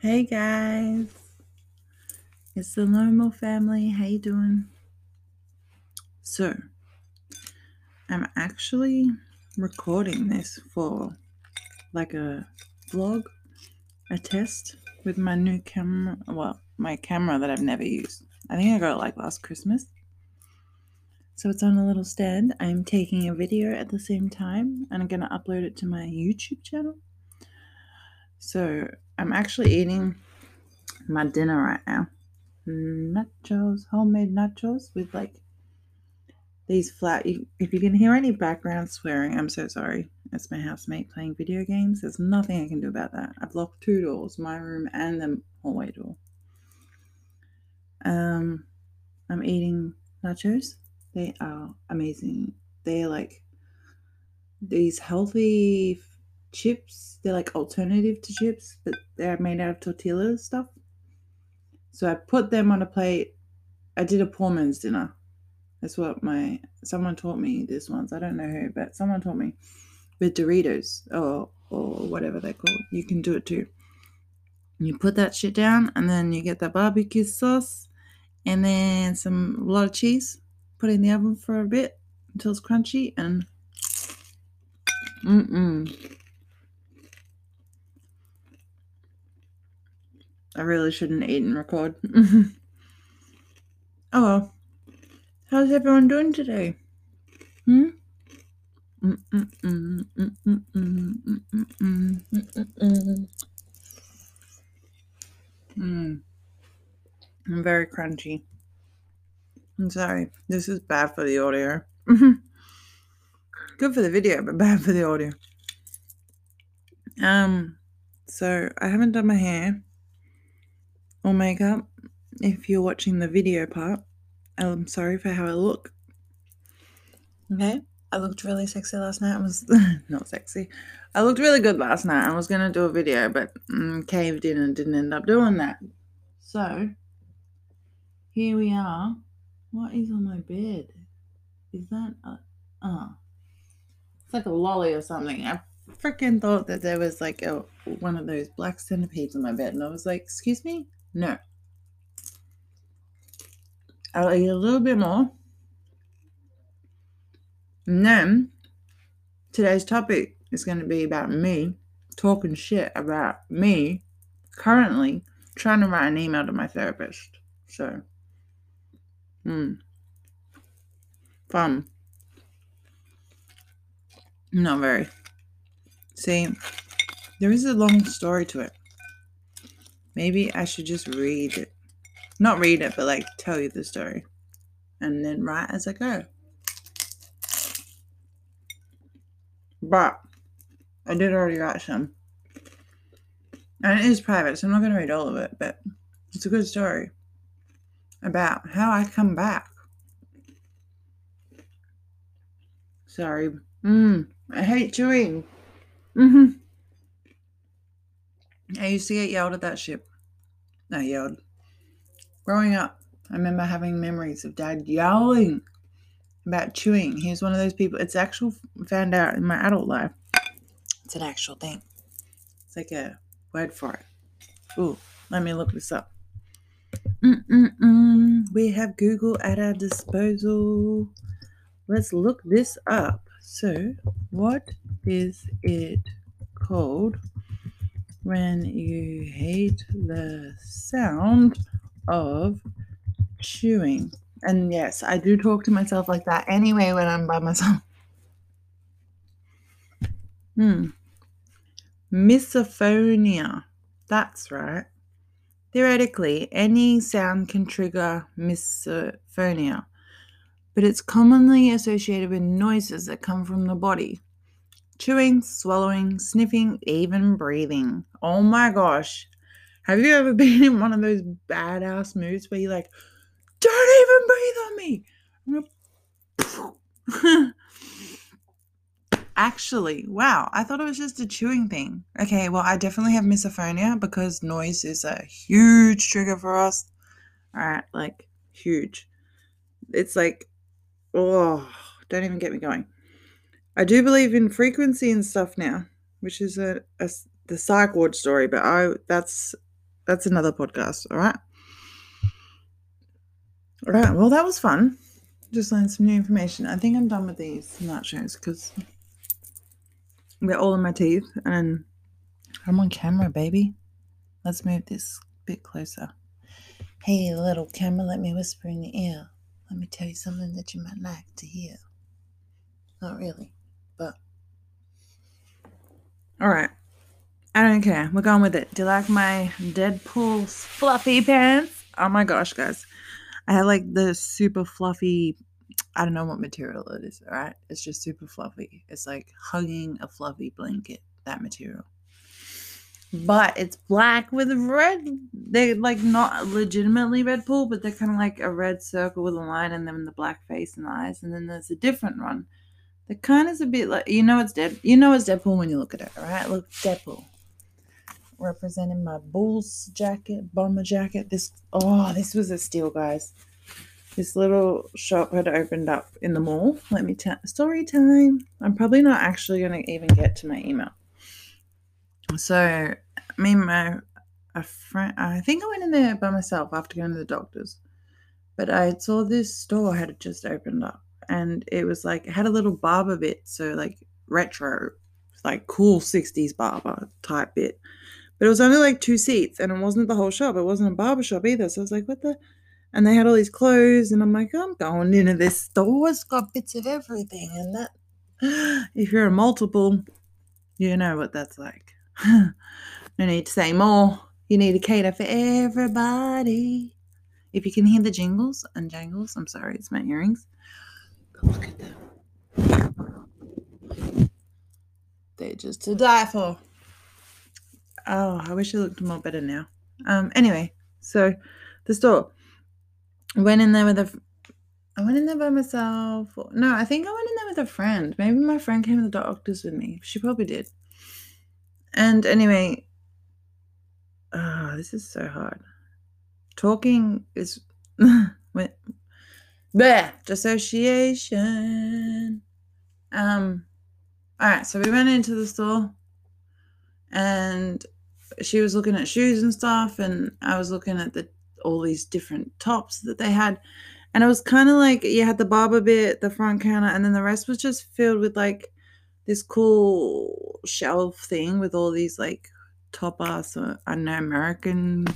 Hey guys, it's the LoneWolf family. How you doing? So, I'm actually recording this for like a vlog, a test with my new camera. Well, my camera that I've never used. I think I got it like last Christmas. So it's on a little stand. I'm taking a video at the same time and I'm going to upload it to my YouTube channel. So I'm actually eating my dinner right now. Nachos, homemade nachos with like these flat. If you can hear any background swearing, I'm so sorry. It's my housemate playing video games. There's nothing I can do about that. I've locked two doors, my room and the hallway door. Um, I'm eating nachos. They are amazing. They're like these healthy chips. They're like alternative to chips, but they're made out of tortilla stuff. So I put them on a plate. I did a poor man's dinner. That's what my someone taught me this once. I don't know who, but someone taught me with Doritos or or whatever they're called. You can do it too. You put that shit down, and then you get the barbecue sauce, and then some a lot of cheese. Put it in the oven for a bit until it's crunchy, and mm mm. I really shouldn't eat and record. oh well. How's everyone doing today? Hmm? Mm. I'm very crunchy. I'm sorry. This is bad for the audio. Good for the video, but bad for the audio. Um, so I haven't done my hair or makeup. If you're watching the video part, I'm sorry for how I look. Okay, I looked really sexy last night. I was not sexy. I looked really good last night. I was gonna do a video, but mm, caved in and didn't end up doing that. So here we are. What is on my bed? Is that a, oh, it's like a lolly or something. I freaking thought that there was like a one of those black centipedes on my bed, and I was like, "Excuse me, no." I'll eat a little bit more. And then today's topic is going to be about me talking shit about me currently trying to write an email to my therapist. So, hmm, fun. Not very. See, there is a long story to it. Maybe I should just read it. Not read it, but like tell you the story. And then write as I go. But I did already write some. And it is private, so I'm not going to read all of it, but it's a good story about how I come back. Sorry. Mmm. I hate chewing. Mm-hmm. I used to get yelled at that shit. I yelled. Growing up, I remember having memories of dad yelling about chewing. He was one of those people. It's actual found out in my adult life. It's an actual thing. It's like a word for it. Ooh, let me look this up. Mm-mm-mm. We have Google at our disposal. Let's look this up. So, what is it called when you hate the sound of chewing? And yes, I do talk to myself like that anyway when I'm by myself. Hmm. Misophonia. That's right. Theoretically, any sound can trigger misophonia, but it's commonly associated with noises that come from the body chewing, swallowing, sniffing, even breathing. Oh my gosh. Have you ever been in one of those badass moods where you're like, don't even breathe on me? Actually, wow, I thought it was just a chewing thing. Okay, well, I definitely have misophonia because noise is a huge trigger for us. All right, like huge. It's like, oh, don't even get me going. I do believe in frequency and stuff now, which is a, a the psych ward story, but I that's that's another podcast. All right. All right. Well, that was fun. Just learned some new information. I think I'm done with these nachos because they're all in my teeth and I'm on camera, baby. Let's move this bit closer. Hey, little camera, let me whisper in your ear. Let me tell you something that you might like to hear. Not really, but. All right. I don't care. We're going with it. Do you like my Deadpool fluffy pants? Oh my gosh, guys. I have like the super fluffy, I don't know what material it is, all right? It's just super fluffy. It's like hugging a fluffy blanket, that material. But it's black with red. They're like not legitimately red pool, but they're kind of like a red circle with a line and then the black face and eyes. And then there's a different one that kind is a bit like, you know, it's dead. You know, it's Deadpool when you look at it, right? Look, Deadpool representing my Bulls jacket, bomber jacket. This oh, this was a steal, guys. This little shop had opened up in the mall. Let me tell story time. I'm probably not actually gonna even get to my email. So me and my a friend I think I went in there by myself after going to the doctors. But I saw this store had just opened up and it was like it had a little barber bit, so like retro, like cool 60s barber type bit but it was only like two seats and it wasn't the whole shop. It wasn't a barber shop either. So I was like, what the? And they had all these clothes. And I'm like, I'm going into this store. It's got bits of everything. And that, if you're a multiple, you know what that's like. no need to say more. You need to cater for everybody. If you can hear the jingles and jangles, I'm sorry, it's my earrings. Look at them. They're just to die for. Oh, I wish it looked more better now. Um, anyway, so the store. Went in there with a. I went in there by myself. No, I think I went in there with a friend. Maybe my friend came to the doctors with me. She probably did. And anyway, oh, this is so hard. Talking is. bleh, dissociation. Um. All right, so we went into the store, and she was looking at shoes and stuff, and I was looking at the all these different tops that they had. And it was kind of like you had the barber bit, the front counter, and then the rest was just filled with like this cool shelf thing with all these like top ass, uh, I don't know, American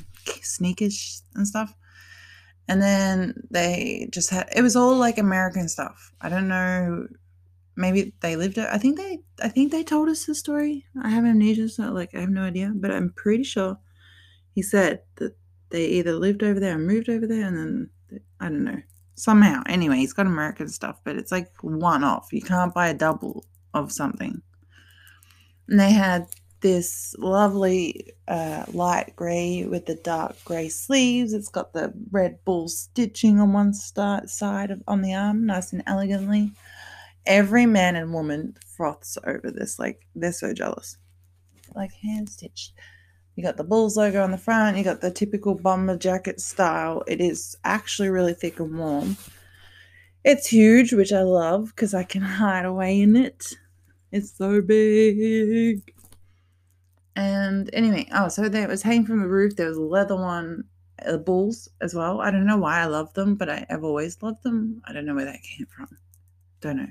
sneakers and stuff. And then they just had it was all like American stuff. I don't know maybe they lived it. I think they I think they told us the story. I have amnesia, so like I have no idea, but I'm pretty sure he said that they either lived over there or moved over there, and then I don't know somehow. Anyway, he's got American stuff, but it's like one off. You can't buy a double of something. And they had this lovely uh, light grey with the dark grey sleeves. It's got the Red Bull stitching on one start, side of on the arm, nice and elegantly every man and woman froths over this. Like they're so jealous. Like hand stitched. You got the Bulls logo on the front. You got the typical bomber jacket style. It is actually really thick and warm. It's huge, which I love because I can hide away in it. It's so big. And anyway, oh, so there was hanging from the roof. There was a leather one, uh, bulls as well. I don't know why I love them, but I, have always loved them. I don't know where that came from. Don't know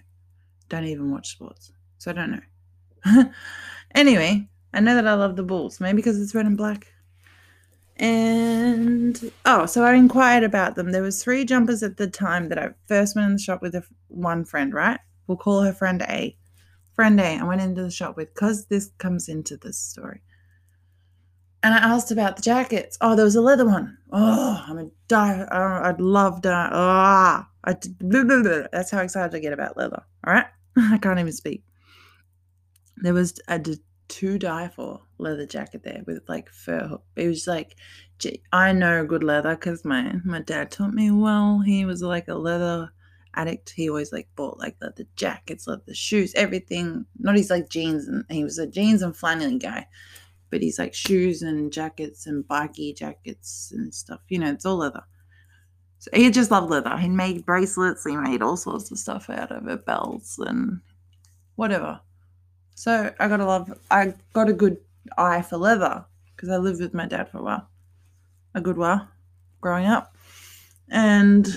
don't even watch sports. So I don't know. anyway, I know that I love the Bulls, maybe because it's red and black. And oh, so I inquired about them. There was three jumpers at the time that I first went in the shop with a, one friend, right? We'll call her friend A. Friend A, I went into the shop with because this comes into this story. And I asked about the jackets. Oh, there was a leather one. Oh, I'm a die. Oh, I'd love that. Ah, oh, that's how excited I get about leather. All right. I can't even speak. There was a to die for leather jacket there with like fur. It was like, I know good leather because my my dad taught me well. He was like a leather addict. He always like bought like the, the jackets, like the shoes, everything. Not his like jeans, and he was a jeans and flannel guy, but he's like shoes and jackets and bikey jackets and stuff. You know, it's all leather. So he just loved leather. He made bracelets. He made all sorts of stuff out of it, belts and whatever. So I got a love. I got a good eye for leather because I lived with my dad for a while. a good while growing up. And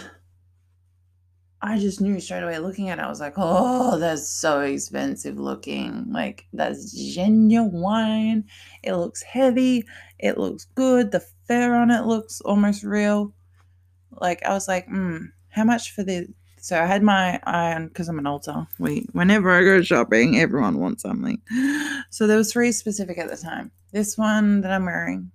I just knew straight away looking at it, I was like, oh, that's so expensive looking. Like, that's genuine. It looks heavy. It looks good. The fur on it looks almost real. Like, I was like, hmm, how much for the. So I had my eye on, because I'm an alter. We, whenever I go shopping, everyone wants something. So there was three specific at the time. This one that I'm wearing,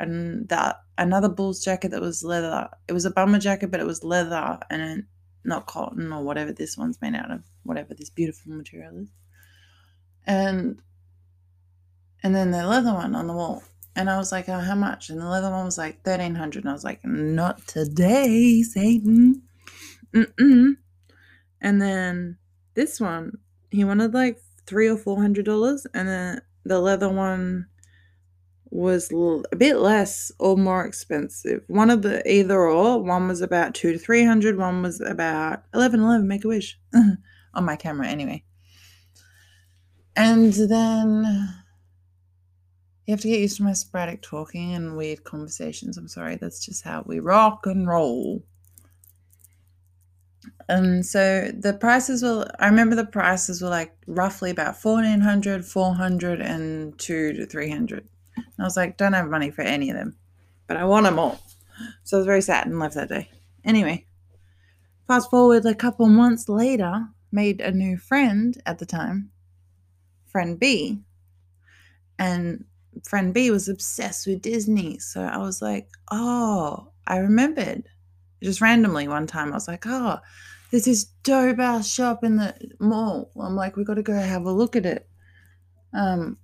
and that another bull's jacket that was leather. It was a bummer jacket, but it was leather and not cotton or whatever this one's made out of, whatever this beautiful material is. And and then the leather one on the wall. And I was like, oh, how much? And the leather one was like thirteen hundred. And I was like, not today, Satan. Mm-mm. And then this one, he wanted like three or four hundred dollars, and then the leather one was a bit less or more expensive. One of the either or. One was about two to three hundred. One was about eleven eleven. Make a wish on my camera anyway. And then you have to get used to my sporadic talking and weird conversations. I'm sorry, that's just how we rock and roll. And so the prices were, I remember the prices were like roughly about 1400 400 and 2 to 300 and I was like, don't have money for any of them, but I want them all. So I was very sad and left that day. Anyway, fast forward a couple months later, made a new friend at the time, friend B. And friend B was obsessed with Disney. So I was like, oh, I remembered. Just randomly one time, I was like, oh, there's this dope ass shop in the mall. I'm like, we got to go have a look at it. Um,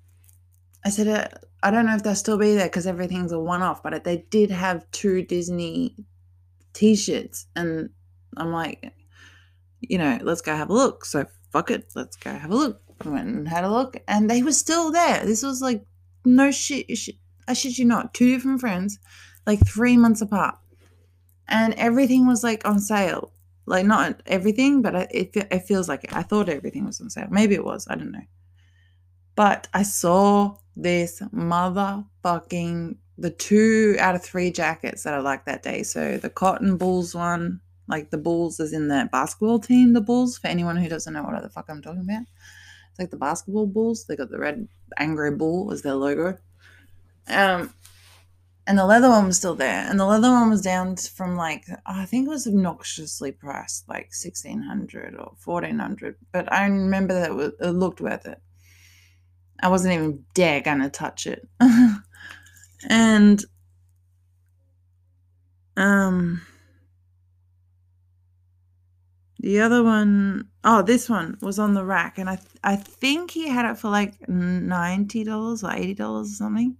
I said, uh, I don't know if they'll still be there because everything's a one off, but they did have two Disney t shirts. And I'm like, you know, let's go have a look. So fuck it, let's go have a look. I went and had a look, and they were still there. This was like, no shit, shit I shit you not, two different friends, like three months apart. And everything was like on sale. Like, not everything, but it, it feels like it. I thought everything was on sale. Maybe it was. I don't know. But I saw this motherfucking the two out of three jackets that I like that day. So the cotton bulls one, like the bulls is in the basketball team, the bulls, for anyone who doesn't know what the fuck I'm talking about. It's like the basketball bulls. They got the red angry bull as their logo. Um and the leather one was still there. And the leather one was down from like I think it was obnoxiously priced, like sixteen hundred or fourteen hundred. But I remember that it, looked worth it. I wasn't even dare gonna touch it. and um the other one, oh, this one was on the rack, and I I think he had it for like ninety dollars or eighty dollars or something.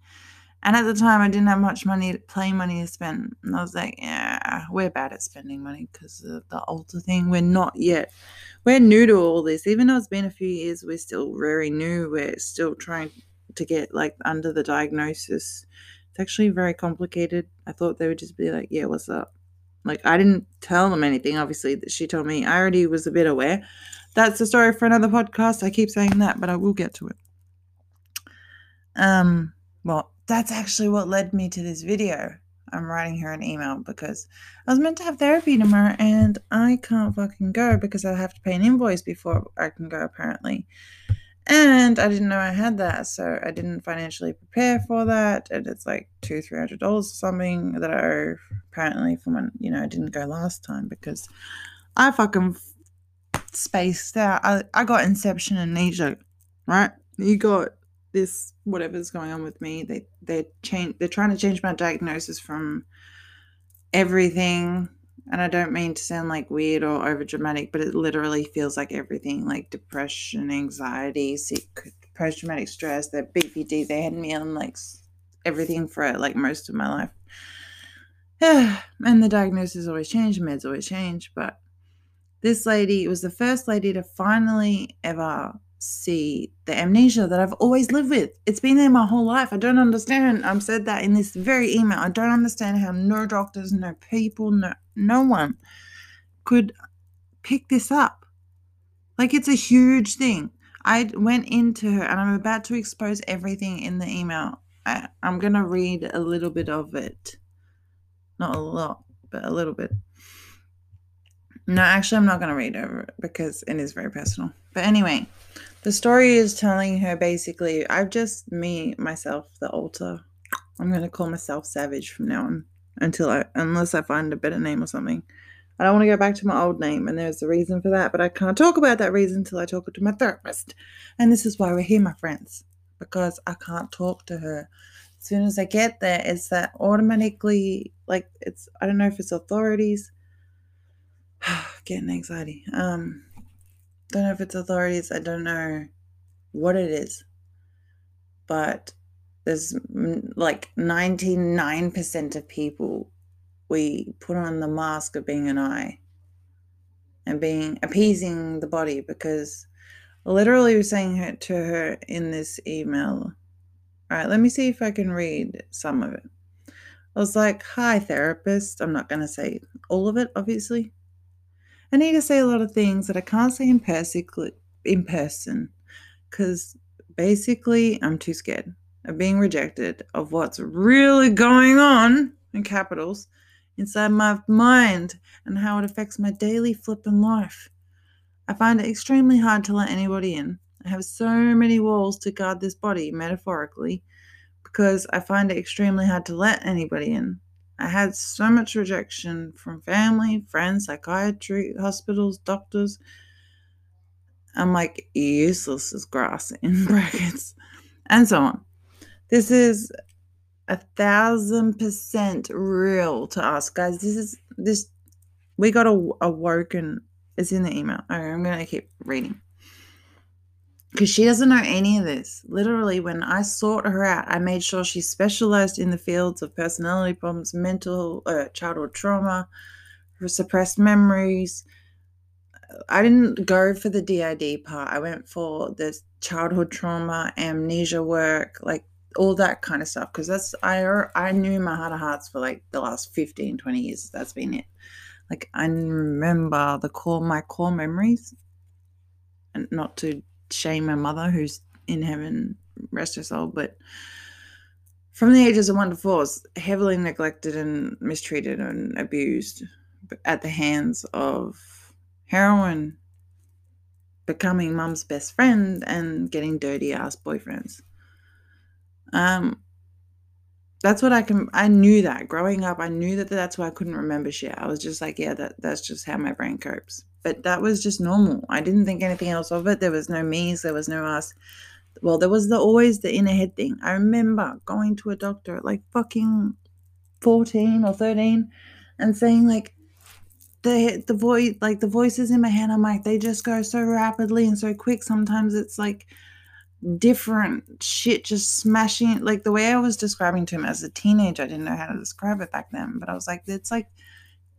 And at the time, I didn't have much money, play money to spend, and I was like, yeah, we're bad at spending money because of the alter thing. We're not yet we're new to all this. Even though it's been a few years, we're still very new. We're still trying to get like under the diagnosis. It's actually very complicated. I thought they would just be like, yeah, what's up? Like, I didn't tell them anything, obviously, that she told me. I already was a bit aware. That's a story for another podcast. I keep saying that, but I will get to it. Um, well, that's actually what led me to this video. I'm writing her an email because I was meant to have therapy tomorrow and I can't fucking go because I have to pay an invoice before I can go, apparently. And I didn't know I had that, so I didn't financially prepare for that. And it's like two, three hundred dollars or something that I owe apparently for when you know I didn't go last time because I fucking spaced out. I, I got inception amnesia, right? You got this whatever's going on with me. They they change they're trying to change my diagnosis from everything and I don't mean to sound like weird or over dramatic, but it literally feels like everything like depression, anxiety, post traumatic stress, that BPD. They had me on like everything for like most of my life. and the diagnosis always changed, meds always change. But this lady was the first lady to finally ever see the amnesia that I've always lived with. It's been there my whole life. I don't understand. I've said that in this very email. I don't understand how no doctors, no people, no no one could pick this up. Like it's a huge thing. I went into her and I'm about to expose everything in the email. I, I'm going to read a little bit of it. Not a lot, but a little bit. No, actually, I'm not going to read over it because it is very personal. But anyway, the story is telling her basically, I've just, me, myself, the alter. I'm going to call myself Savage from now on until I, unless I find a better name or something. I don't want to go back to my old name, and there's a reason for that, but I can't talk about that reason until I talk to my therapist. And this is why we're here, my friends, because I can't talk to her. As soon as I get there, it's that automatically, like, it's, I don't know if it's authorities getting anxiety. Um, don't know if it's authorities. I don't know what it is, but there's like 99% of people we put on the mask of being an eye and being appeasing the body because literally was saying her, to her in this email. All right let me see if i can read some of it. I was like hi therapist. I'm not going to say all of it obviously I need to say a lot of things that I can't say in person in person because basically I'm too scared of being rejected of what's really going on in capitals inside my mind and how it affects my daily flipping life. I find it extremely hard to let anybody in. I have so many walls to guard this body, metaphorically, because I find it extremely hard to let anybody in. I had so much rejection from family, friends, psychiatry, hospitals, doctors. I'm like useless as grass in brackets, and so on. This is a thousand percent real to us, guys. This is this. We got a, awoken. It's in the email. All right, I'm gonna keep reading because she doesn't know any of this. Literally, when I sought her out, I made sure she specialized in the fields of personality problems, mental, uh, childhood trauma, suppressed memories. I didn't go for the DID part. I went for the childhood trauma, amnesia work, like all that kind of stuff. Because that's I I knew my heart of hearts for like the last 15, 20 years. That's been it. Like I remember the core, my core memories, and not to shame my mother, who's in heaven, rest her soul. But from the ages of one to four, heavily neglected and mistreated and abused at the hands of heroin, becoming mum's best friend, and getting dirty ass boyfriends. Um, that's what I can. I knew that growing up. I knew that that's why I couldn't remember shit. I was just like, yeah, that that's just how my brain copes but that was just normal. I didn't think anything else of it. There was no me's, there was no us. Well, there was the always the inner head thing. I remember going to a doctor at like fucking 14 or 13 and saying like the the voice like the voices in my head I'm like they just go so rapidly and so quick. Sometimes it's like different shit just smashing like the way I was describing to him as a teenager, I didn't know how to describe it back then, but I was like, it's like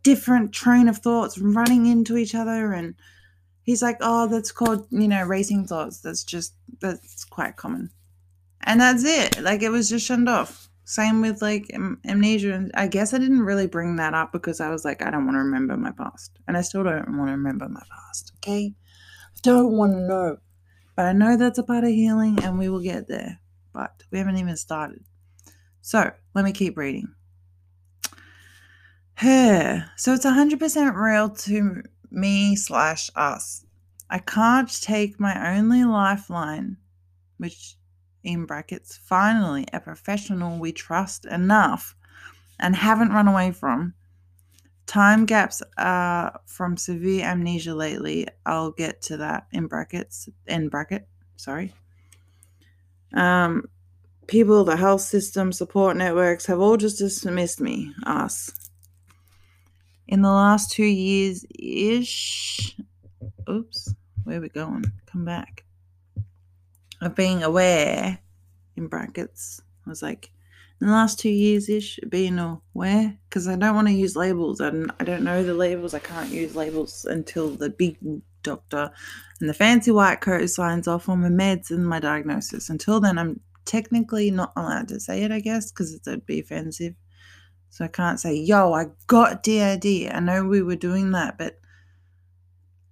different train of thoughts running into each other and he's like oh that's called you know racing thoughts. That's just that's quite common. And that's it. Like it was just shunned off. Same with like am- amnesia and i guess i didn't really bring that up because i was like i don't want to remember my past and i still don't want to remember my past okay? I don't want to know but i know that's a part of healing and we will get there but we haven't even started so let me keep reading her. So it's 100% real to me slash us. I can't take my only lifeline, which in brackets, finally a professional we trust enough and haven't run away from. Time gaps are from severe amnesia lately. I'll get to that in brackets, in bracket, sorry. Um, people, the health system, support networks have all just dismissed me, us in the last two years ish. Oops, where we going? Come back. Of being aware, in brackets, I was like, in the last two years ish, being aware, because I don't want to use labels. Don't, I don't know the labels. I can't use labels until the big doctor and the fancy white coat signs off on my meds and my diagnosis. Until then, I'm technically not allowed to say it, I guess, because it'd be offensive. So I can't say, yo, I got DID. I know we were doing that, but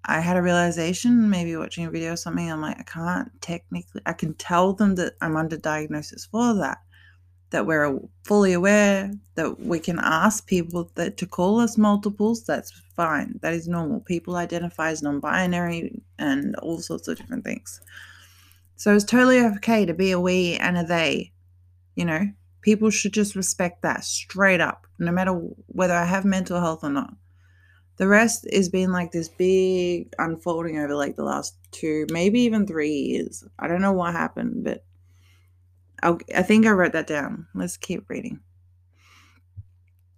I had a realization, maybe watching a video or something. I'm like, I can't technically, I can tell them that I'm under diagnosis for that. That we're fully aware, that we can ask people that to call us multiples, that's fine. That is normal. People identify as non-binary and all sorts of different things. So it's totally okay to be a we and a they. You know, people should just respect that straight up, no matter whether I have mental health or not. The rest is been like this big unfolding over like the last two, maybe even three years. I don't know what happened, but I'll, I think I wrote that down. Let's keep reading.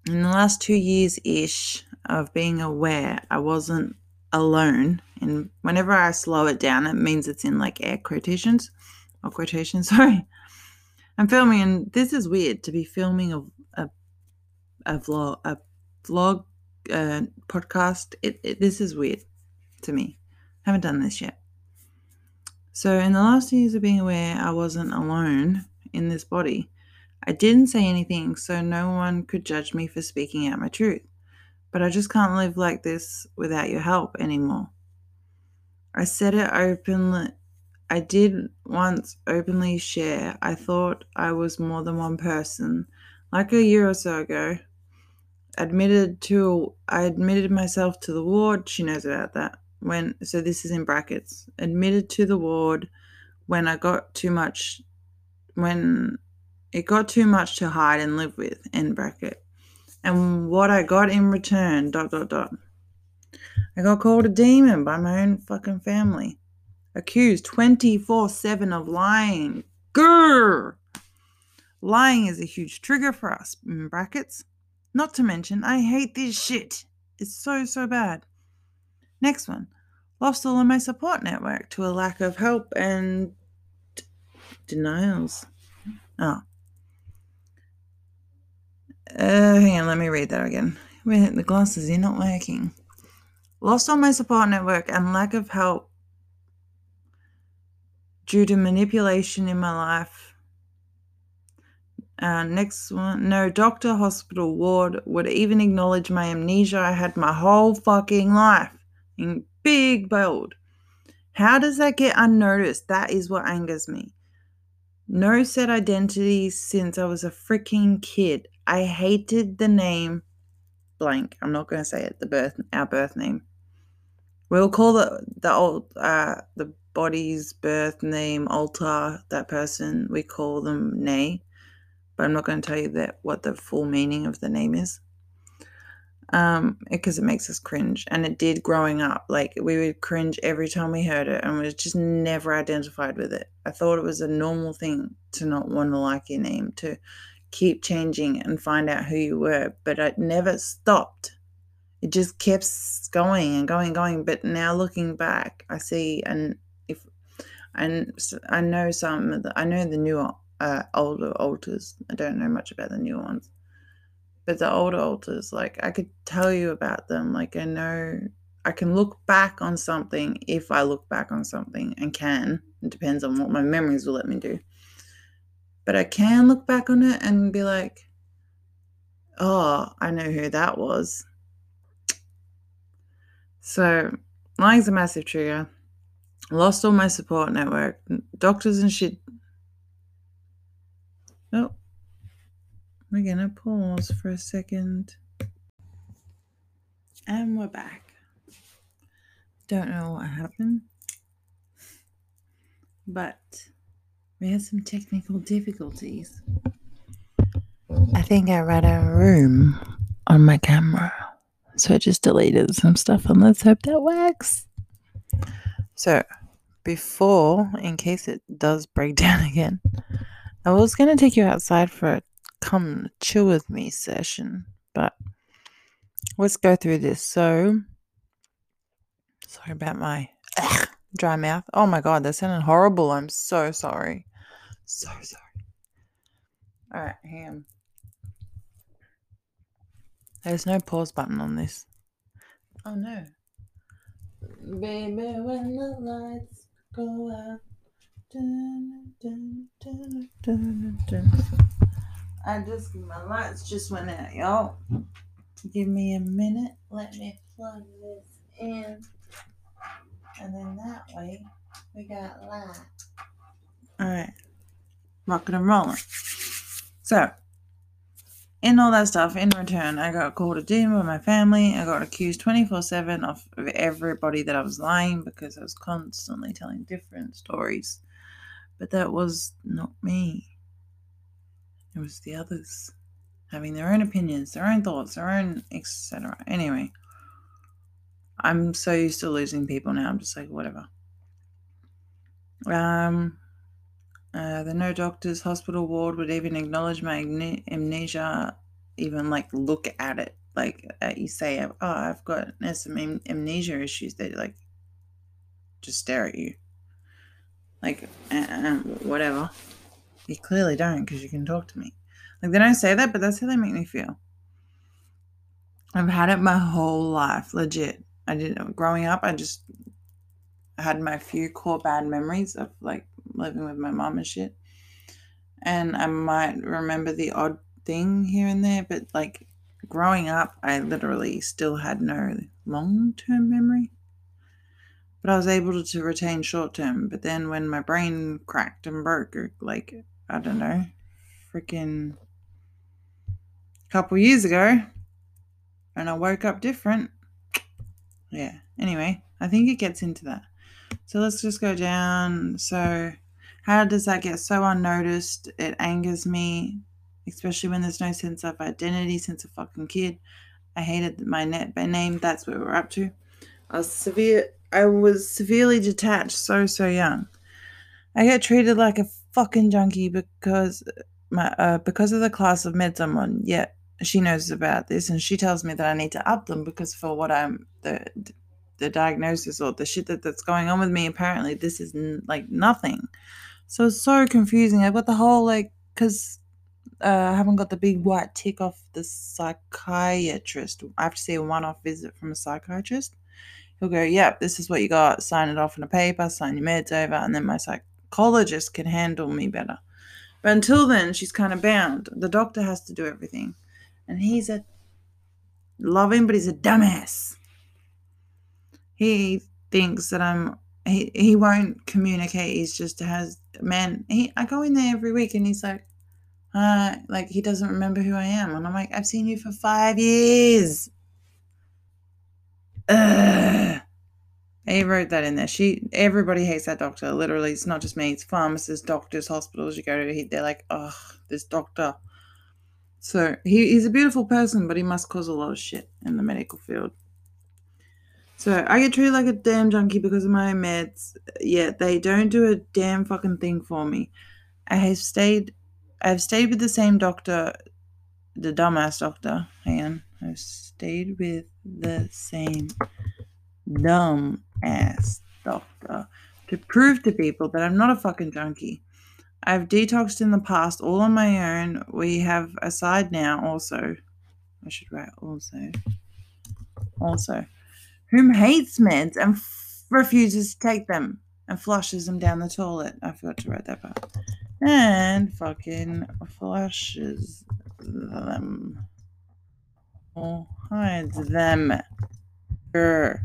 In the last two years ish of being aware, I wasn't alone. And whenever I slow it down, it means it's in like air quotations or quotations. Sorry. I'm filming, and this is weird to be filming a, a, a vlog, a vlog uh, podcast. It, it, this is weird to me. I haven't done this yet. So, in the last years of being aware, I wasn't alone in this body. I didn't say anything, so no one could judge me for speaking out my truth. But I just can't live like this without your help anymore. I said it openly. I did once openly share. I thought I was more than one person. Like a year or so ago, admitted to I admitted myself to the ward. She knows about that. When so this is in brackets. Admitted to the ward when I got too much when it got too much to hide and live with in bracket. And what I got in return, dot dot dot. I got called a demon by my own fucking family. Accused 24 7 of lying. Grrr! Lying is a huge trigger for us, in brackets. Not to mention, I hate this shit. It's so, so bad. Next one. Lost all of my support network to a lack of help and denials. Oh. Uh, hang on, let me read that again. Wait, the glasses are not working. Lost all my support network and lack of help due to manipulation in my life uh, next one. No doctor, hospital, ward would even acknowledge my amnesia I had my whole fucking life. In big bold. How does that get unnoticed? That is what angers me. No set identity since I was a freaking kid. I hated the name blank. I'm not going to say it. The birth, our birth name. We'll call the the old uh the body's birth name alter. that person. We call them nay but I'm not going to tell you that what the full meaning of the name is. Um, because it makes us cringe, and it did growing up. Like we would cringe every time we heard it, and we just never identified with it. I thought it was a normal thing to not want to like your name, to keep changing and find out who you were, but it never stopped. It just kept going and going, and going. But now looking back, I see, and if and I know some, the, I know the newer uh, older alters I don't know much about the new ones, but the older alters, like I could tell you about them. Like I know I can look back on something if I look back on something and can. It depends on what my memories will let me do. But I can look back on it and be like, oh, I know who that was. So, lying's a massive trigger. Lost all my support network. Doctors and shit Oh, we're gonna pause for a second. And we're back. Don't know what happened, but we had some technical difficulties. I think I ran out of room on my camera, so I just deleted some stuff and let's hope that works. So, before, in case it does break down again, I was going to take you outside for a come chill with me session, but let's go through this. So, sorry about my ugh, dry mouth. Oh my god, that sounded horrible. I'm so sorry. So sorry. All right, ham. There's no pause button on this. Oh no. Baby, when the lights go out. Dun, dun, dun, I just my lights just went out, y'all. Give me a minute. Let me plug this in, and then that way we got light. All right, rocking and rolling. So, in all that stuff, in return, I got called a demon by my family. I got accused 24 7 of everybody that I was lying because I was constantly telling different stories. But that was not me, it was the others having their own opinions, their own thoughts, their own etc. Anyway, I'm so used to losing people now. I'm just like, whatever. Um, uh, the no doctors hospital ward would even acknowledge my amnesia, even like look at it. Like uh, you say, oh, I've got some am- amnesia issues. They like just stare at you, like uh, whatever. You clearly don't because you can talk to me. Like they don't say that, but that's how they make me feel. I've had it my whole life, legit. I did growing up. I just had my few core bad memories of like living with my mom and shit. And I might remember the odd thing here and there, but like growing up, I literally still had no long term memory. But I was able to retain short term. But then when my brain cracked and broke, like, I don't know, freaking couple years ago, and I woke up different. Yeah, anyway, I think it gets into that. So let's just go down. So, how does that get so unnoticed? It angers me, especially when there's no sense of identity since a fucking kid. I hated my net name. That's where we're up to. I was severe. I was severely detached so so young. I get treated like a fucking junkie because my uh, because of the class of meds I'm on. Yet she knows about this, and she tells me that I need to up them because for what I'm the the diagnosis or the shit that, that's going on with me apparently this is n- like nothing. So it's so confusing i've got the whole like because uh, i haven't got the big white tick off the psychiatrist. I have to see a one-off visit from a psychiatrist. He'll go yep this is what you got. Sign it off in a paper sign your meds over and then my psychologist can handle me better but until then she's kind of bound the doctor has to do everything and he's a love him but he's a dumbass he thinks that I'm he he won't communicate. He's just has man. He I go in there every week and he's like, uh, like he doesn't remember who I am, and I'm like, I've seen you for five years. Ugh. He wrote that in there. She everybody hates that doctor. Literally, it's not just me. It's pharmacists, doctors, hospitals. You go to, they're like, oh, this doctor. So he, he's a beautiful person, but he must cause a lot of shit in the medical field. So I get treated like a damn junkie because of my meds, yet they don't do a damn fucking thing for me. I have stayed I've stayed with the same doctor the dumbass doctor. Hang on. I've stayed with the same dumb ass doctor uh, to prove to people that I'm not a fucking junkie. I've detoxed in the past all on my own. We have a side now also. I should write also. Also whom hates meds and f- refuses to take them and flushes them down the toilet. I forgot to write that part. And fucking flushes them or hides them. Grr.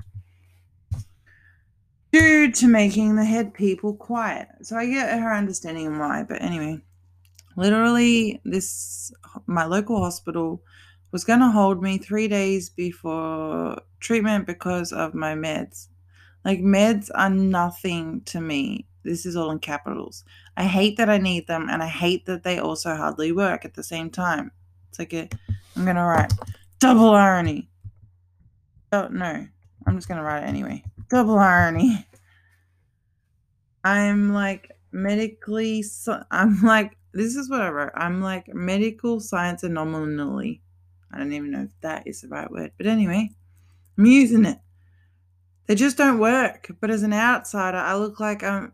Due to making the head people quiet. So I get her understanding why, but anyway. Literally, this my local hospital was going to hold me three days before treatment because of my meds. Like, meds are nothing to me. This is all in capitals. I hate that I need them, and I hate that they also hardly work at the same time. It's like a, I'm going to write double irony. Oh, no. I'm just to write it anyway. Double irony. I'm like medically, I'm like, this is what I wrote. I'm like medical science anomaly. I don't even know if that is the right word. But anyway, I'm using it. They just don't work. But as an outsider, I look like I'm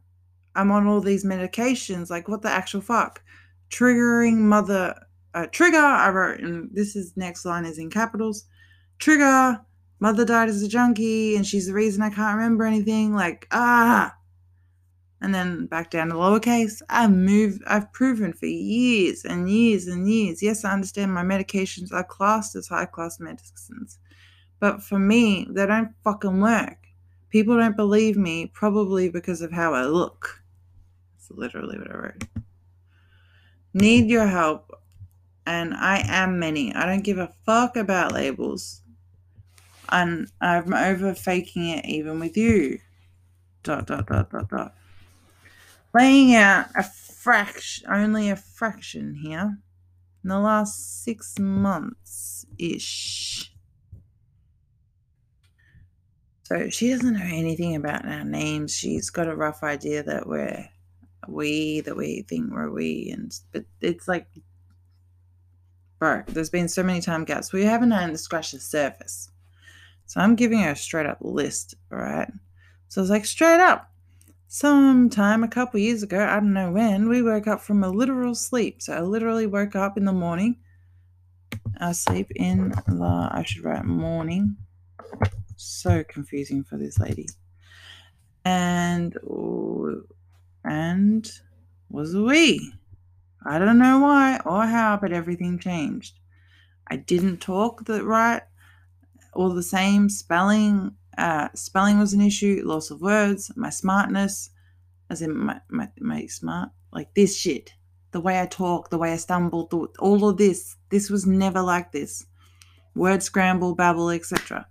I'm on all these medications. Like what the actual fuck? Triggering mother uh, trigger. I wrote, and this is next line is in capitals. Trigger. Mother died as a junkie, and she's the reason I can't remember anything. Like ah, and then back down to lowercase. I've moved, I've proven for years and years and years. Yes, I understand my medications are classed as high class medicines, but for me, they don't fucking work. People don't believe me, probably because of how I look. That's literally what I wrote. Need your help. and I am many. I don't give a fuck about labels. And I'm over faking it even with you. Dot dot dot dot dot. Laying out a fraction, only a fraction here, in the last six months ish. So she doesn't know anything about our names. She's got a rough idea that we're we, that we think we're we, and but it's like, bro, there's been so many time gaps. We haven't even scratched the surface. So I'm giving her a straight up list, right? So it's like straight up. Sometime a couple years ago, I don't know when, we woke up from a literal sleep. So I literally woke up in the morning. I sleep in the I should write morning so confusing for this lady. And and was we. I don't know why or how, but everything changed. I didn't talk the right or the same spelling. Uh, spelling was an issue, loss of words, my smartness, as in my, my, my smart, like this shit. The way I talk, the way I stumble, all of this. This was never like this. Word scramble, babble, etc.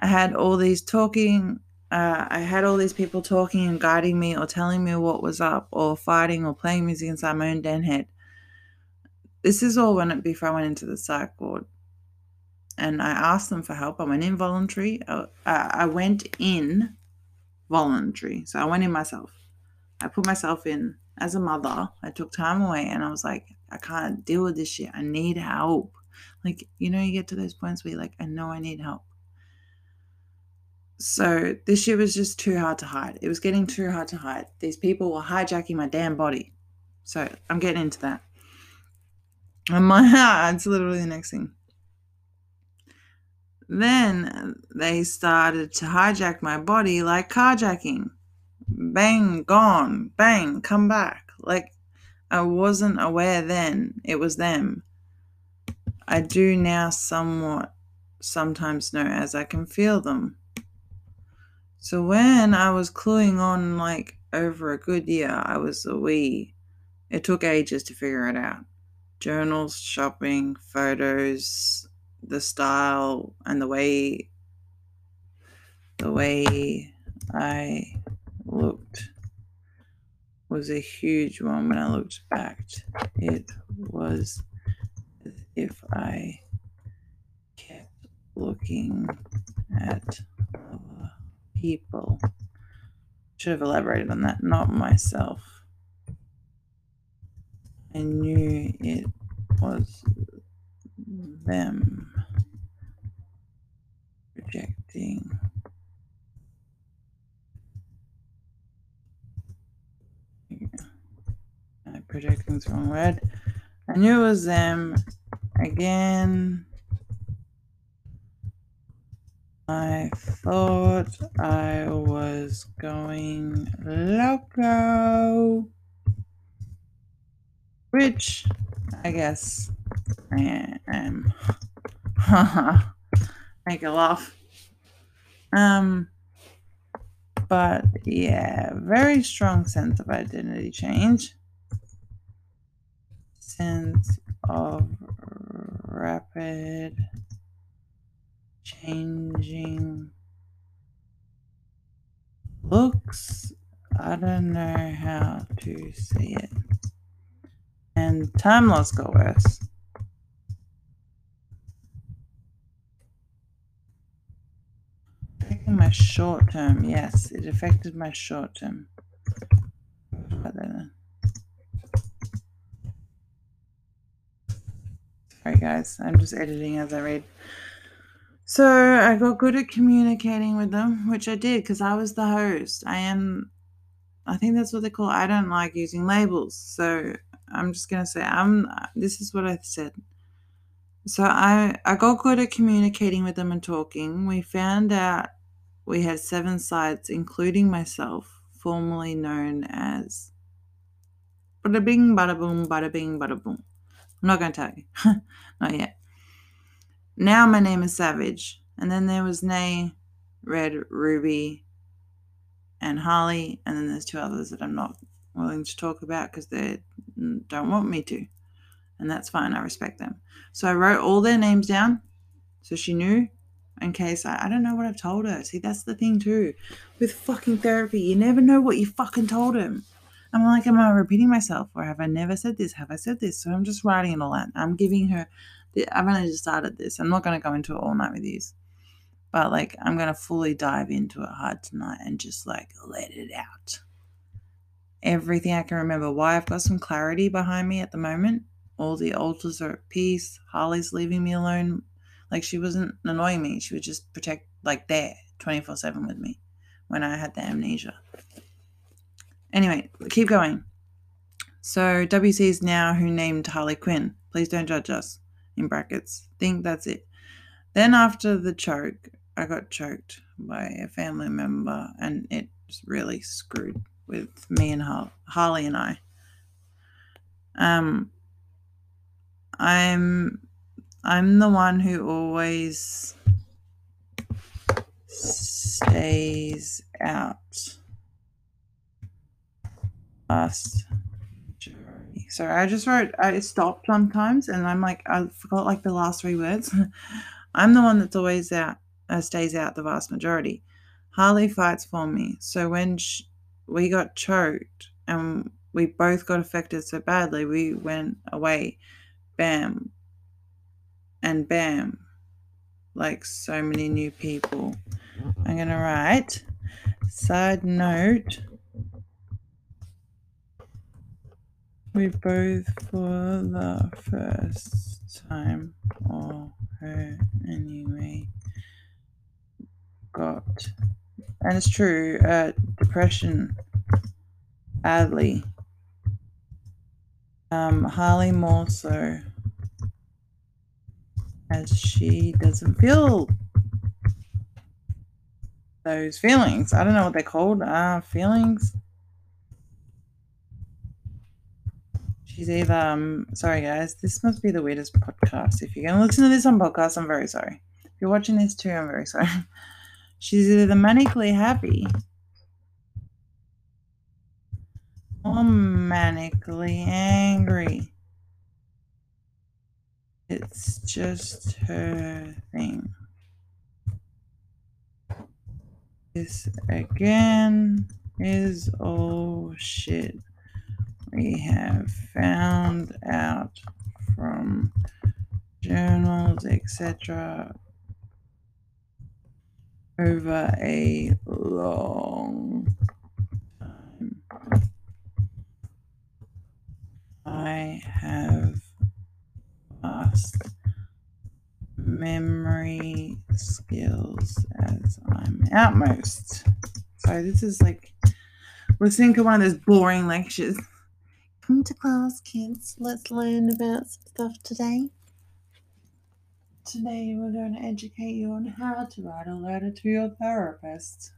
I had all these talking, uh, I had all these people talking and guiding me or telling me what was up or fighting or playing music inside my own den head. This is all when it, before I went into the psych ward. And I asked them for help. I went in voluntary. Uh, I went in voluntary. So I went in myself. I put myself in as a mother. I took time away and I was like, I can't deal with this shit. I need help. Like, you know, you get to those points where you're like, I know I need help. So this shit was just too hard to hide. It was getting too hard to hide. These people were hijacking my damn body. So I'm getting into that. And my it's literally the next thing. Then they started to hijack my body like carjacking. Bang, gone. Bang, come back. Like I wasn't aware then. It was them. I do now somewhat sometimes know as I can feel them. So when I was cluing on like over a good year, I was a wee. It took ages to figure it out. Journals, shopping, photos, the style, and the way the way I looked was a huge one when I looked back. It was if I kept looking at people. Should have elaborated on that, not myself. I knew it was them projecting. Projecting is the wrong word. I knew it was them again. I thought I was going loco. Which I guess I am. Make a laugh. Um, but yeah, very strong sense of identity change. Sense of rapid changing looks. I don't know how to say it. And time loss got worse. Affecting my short term, yes, it affected my short term. Sorry guys, I'm just editing as I read. So I got good at communicating with them, which I did because I was the host. I am, I think that's what they call. I don't like using labels, so I'm just gonna say I'm. This is what I said. So I I got good at communicating with them and talking. We found out we had seven sides, including myself, formerly known as bada bing, bada boom, bada bing, bada boom. I'm not gonna tell you, not yet. Now my name is Savage. And then there was Nay, Red, Ruby, and Harley. And then there's two others that I'm not willing to talk about because they don't want me to. And that's fine. I respect them. So I wrote all their names down so she knew in case I, don't know what I've told her. See, that's the thing too. With fucking therapy, you never know what you fucking told him. I'm like, am I repeating myself or have I never said this? Have I said this? So I'm just writing it all out. I'm giving her, the, I've only just started this. I'm not going to go into it all night with you. But like, I'm going to fully dive into it hard tonight and just like let it out. Everything I can remember. Why I've got some clarity behind me at the moment. All the alters are at peace. Harley's leaving me alone. Like, she wasn't annoying me. She would just protect, like, there 24 7 with me when I had the amnesia. Anyway, keep going. So WC is now who named Harley Quinn. Please don't judge us. In brackets. Think that's it. Then after the choke, I got choked by a family member, and it really screwed with me and Har- Harley and I. Um, I'm I'm the one who always stays out last. Sorry, I just wrote, I stopped sometimes and I'm like, I forgot like the last three words. I'm the one that's always out, uh, stays out the vast majority. Harley fights for me. So when sh- we got choked and we both got affected so badly, we went away. Bam. And bam. Like so many new people. I'm going to write, side note, We both, for the first time, or her anyway, got, and it's true, uh, depression badly. Um, Harley more so, as she doesn't feel those feelings. I don't know what they're called. Uh, feelings. She's either, um, sorry guys, this must be the weirdest podcast. If you're going to listen to this on podcast, I'm very sorry. If you're watching this too, I'm very sorry. She's either manically happy or manically angry. It's just her thing. This again is all shit we have found out from journals, etc., over a long time. I have lost memory skills as I'm at most. So this is like listening to one of those boring lectures. Come to class, kids. Let's learn about some stuff today. Today, we're going to educate you on how to write a letter to your therapist,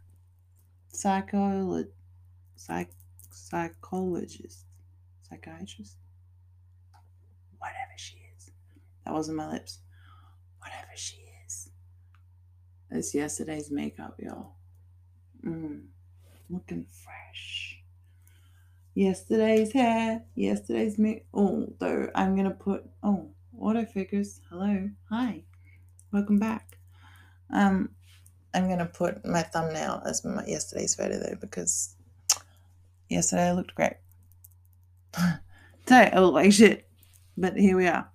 psycholo- psych- psychologist, psychiatrist, whatever she is. That wasn't my lips. Whatever she is. It's yesterday's makeup, y'all. Mm, looking fresh yesterday's hair, yesterday's me. Although I'm gonna put oh autofocus. Hello, hi, welcome back. Um, I'm gonna put my thumbnail as my yesterday's photo though because yesterday I looked great. Today I look like shit, but here we are.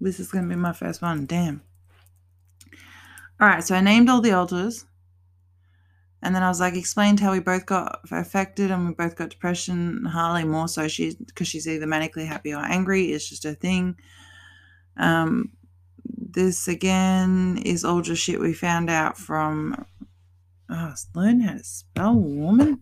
This is gonna be my first one. Damn. All right, so I named all the alters. And then I was like, explained how we both got affected and we both got depression. Harley more so, she's because she's either manically happy or angry. It's just a thing. Um, this again is all just shit we found out from. Oh, learn how to spell woman.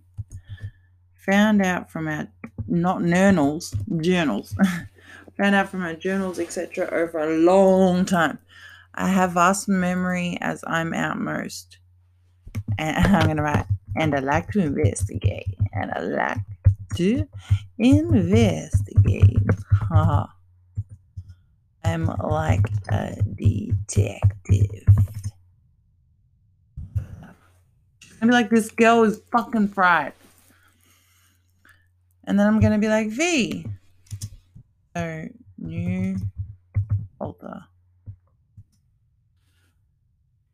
Found out from our not journals, journals. found out from my journals, etc. Over a long time. I have vast memory as I'm out most. and I'm gonna write, and I like to investigate, and I like to investigate. Ha. I'm like a detective. I'm like, this girl is fucking fried. And then I'm gonna be like, V. So New Alter.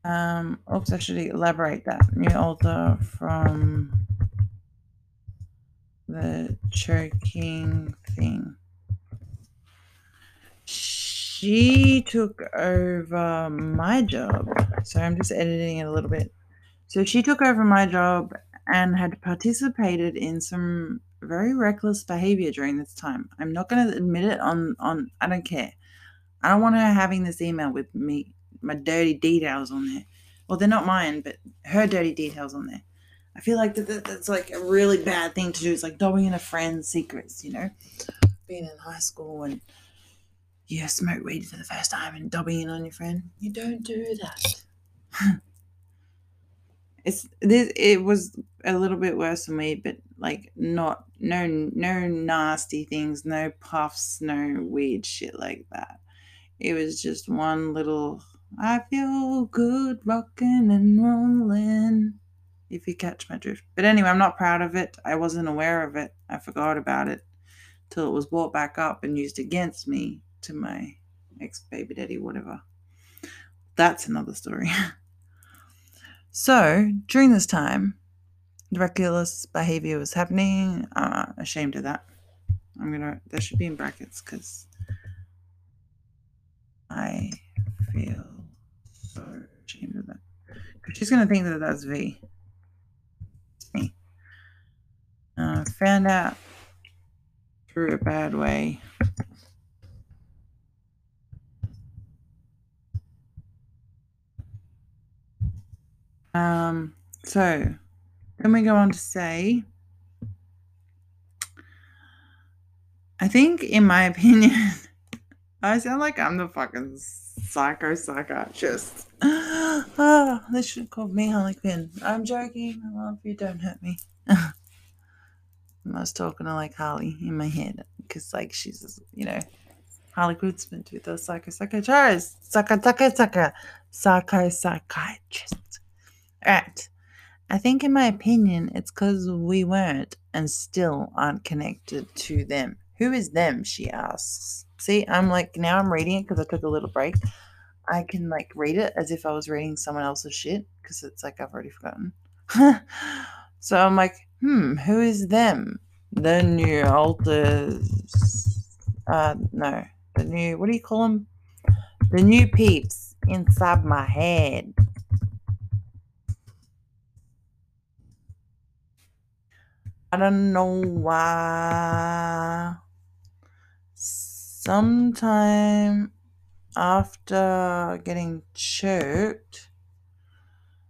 Um, oops, I should elaborate that. New Alter from the choking thing. She took over my job. So I'm just editing it a little bit. So she took over my job and had participated in some very reckless behavior during this time. I'm not going to admit it on on I don't care. I don't want her having this email with me my dirty details on there. Well, they're not mine, but her dirty details on there. I feel like that, that that's like a really bad thing to do. It's like dobbing in a friend's secrets, you know, being in high school and you smoke weed for the first time and dobbing in on your friend. You don't do that. it's this. It was a little bit worse for me, but like not no no nasty things, no puffs, no weird shit like that. It was just one little. I feel good rocking and rolling if you catch my drift. But anyway, I'm not proud of it. I wasn't aware of it. I forgot about it till it was brought back up and used against me to my ex baby daddy, whatever. That's another story. so during this time, reckless behavior was happening. I'm ashamed of that. I'm gonna. That should be in brackets because I feel so ashamed of that. Because she's gonna think that that's V me. Uh, found out through a bad way. Um, so then we go on to say, I think, in my opinion, I sound like I'm the fucking psycho psychiatrist. oh, they should have called me Harley Quinn. I'm joking. I love you. Don't hurt me. I was talking to like Harley in my head because like she's you know Harley Quinn's meant to the psycho psychiatrist, psycho psycho psycho psycho psychiatrist. All right. I think, in my opinion, it's because we weren't and still aren't connected to them. Who is them? She asks. See, I'm like, now I'm reading it because I took a little break. I can like read it as if I was reading someone else's shit because it's like I've already forgotten. so I'm like, hmm, who is them? The new alters. Uh, no, the new, what do you call them? The new peeps inside my head. I don't know why. Sometime after getting choked,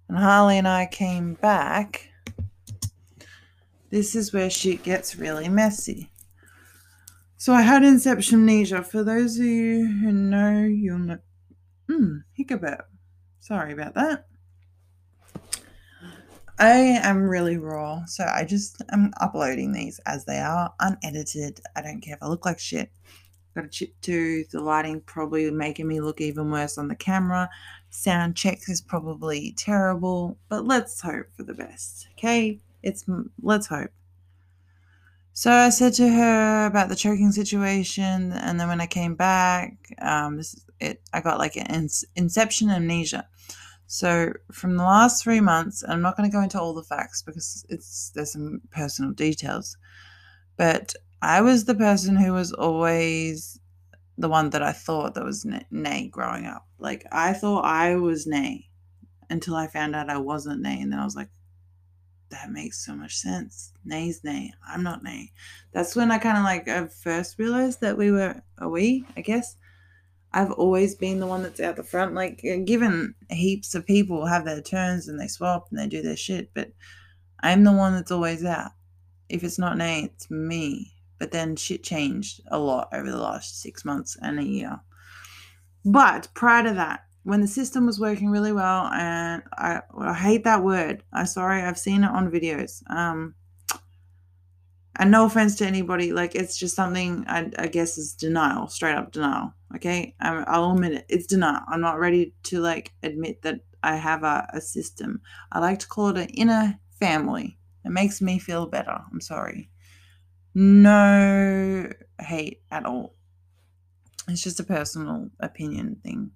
and Harley and I came back, this is where shit gets really messy. So I had inception amnesia. For those of you who know, you'll know. Hmm, hiccup. Sorry about that. I am really raw, so I just am uploading these as they are, unedited. I don't care if I look like shit. Got a chip tooth. The lighting probably making me look even worse on the camera. Sound checks is probably terrible, but let's hope for the best. Okay, it's let's hope. So I said to her about the choking situation, and then when I came back, um, this it I got like an inception amnesia. So from the last three months, I'm not going to go into all the facts because it's there's some personal details, but I was the person who was always the one that I thought that was Nay growing up. Like I thought I was Nay until I found out I wasn't Nay, and then I was like, that makes so much sense. Nay's Nay. I'm not Nay. That's when I kind of like I first realized that we were a we, I guess. I've always been the one that's out the front. Like, uh, given heaps of people have their turns and they swap and they do their shit, but I'm the one that's always out. If it's not Nay, it's me. But then shit changed a lot over the last six months and a year. But prior to that, when the system was working really well, and I, I hate that word. I'm sorry, I've seen it on videos. Um, and no offense to anybody, like it's just something I, I guess is denial, straight up denial. Okay, I, I'll admit it. It's denial. I'm not ready to like admit that I have a, a system. I like to call it an inner family. It makes me feel better. I'm sorry. No hate at all. It's just a personal opinion thing.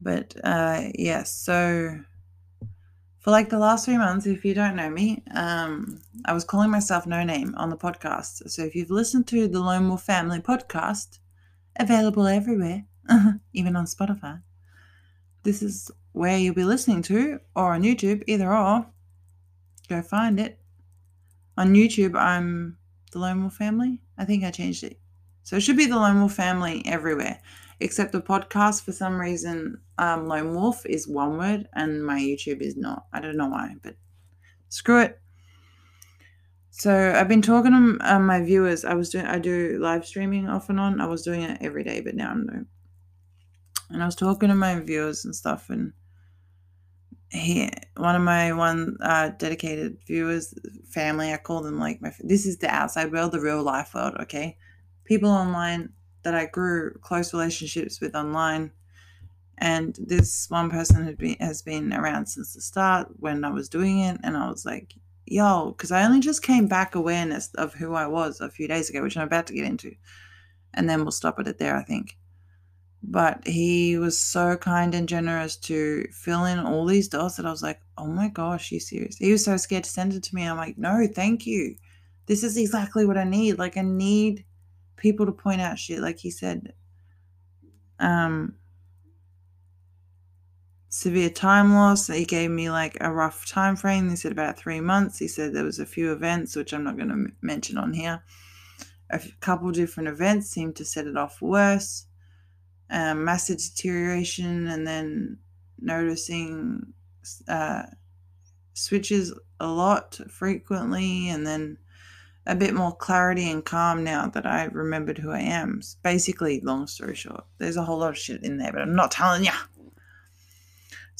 But uh yes, so for like the last three months, if you don't know me, um, I was calling myself No Name on the podcast. So if you've listened to the Lone Wolf Family podcast, available everywhere, even on Spotify, this is where you'll be listening to, or on YouTube, either or. Go find it. On YouTube, I'm the Lone Wolf Family. I think I changed it. So it should be the Lone Wolf Family everywhere, except the podcast. For some reason, um, Lone Wolf is one word and my YouTube is not. I don't know why, but screw it. So I've been talking to um, my viewers. I was doing I do live streaming off and on. I was doing it every day, but now I'm doing. And I was talking to my viewers and stuff, and he one of my one uh, dedicated viewers family i call them like my this is the outside world the real life world okay people online that i grew close relationships with online and this one person had been has been around since the start when i was doing it and i was like yo because i only just came back awareness of who i was a few days ago which i'm about to get into and then we'll stop at it there i think but he was so kind and generous to fill in all these dots that I was like, oh my gosh, you serious? He was so scared to send it to me. I'm like, no, thank you. This is exactly what I need. Like I need people to point out shit. Like he said, um, severe time loss. He gave me like a rough time frame. He said about three months. He said there was a few events which I'm not going to mention on here. A couple different events seemed to set it off worse um, massive deterioration and then noticing uh, switches a lot frequently and then a bit more clarity and calm now that I remembered who I am. Basically, long story short, there's a whole lot of shit in there, but I'm not telling ya.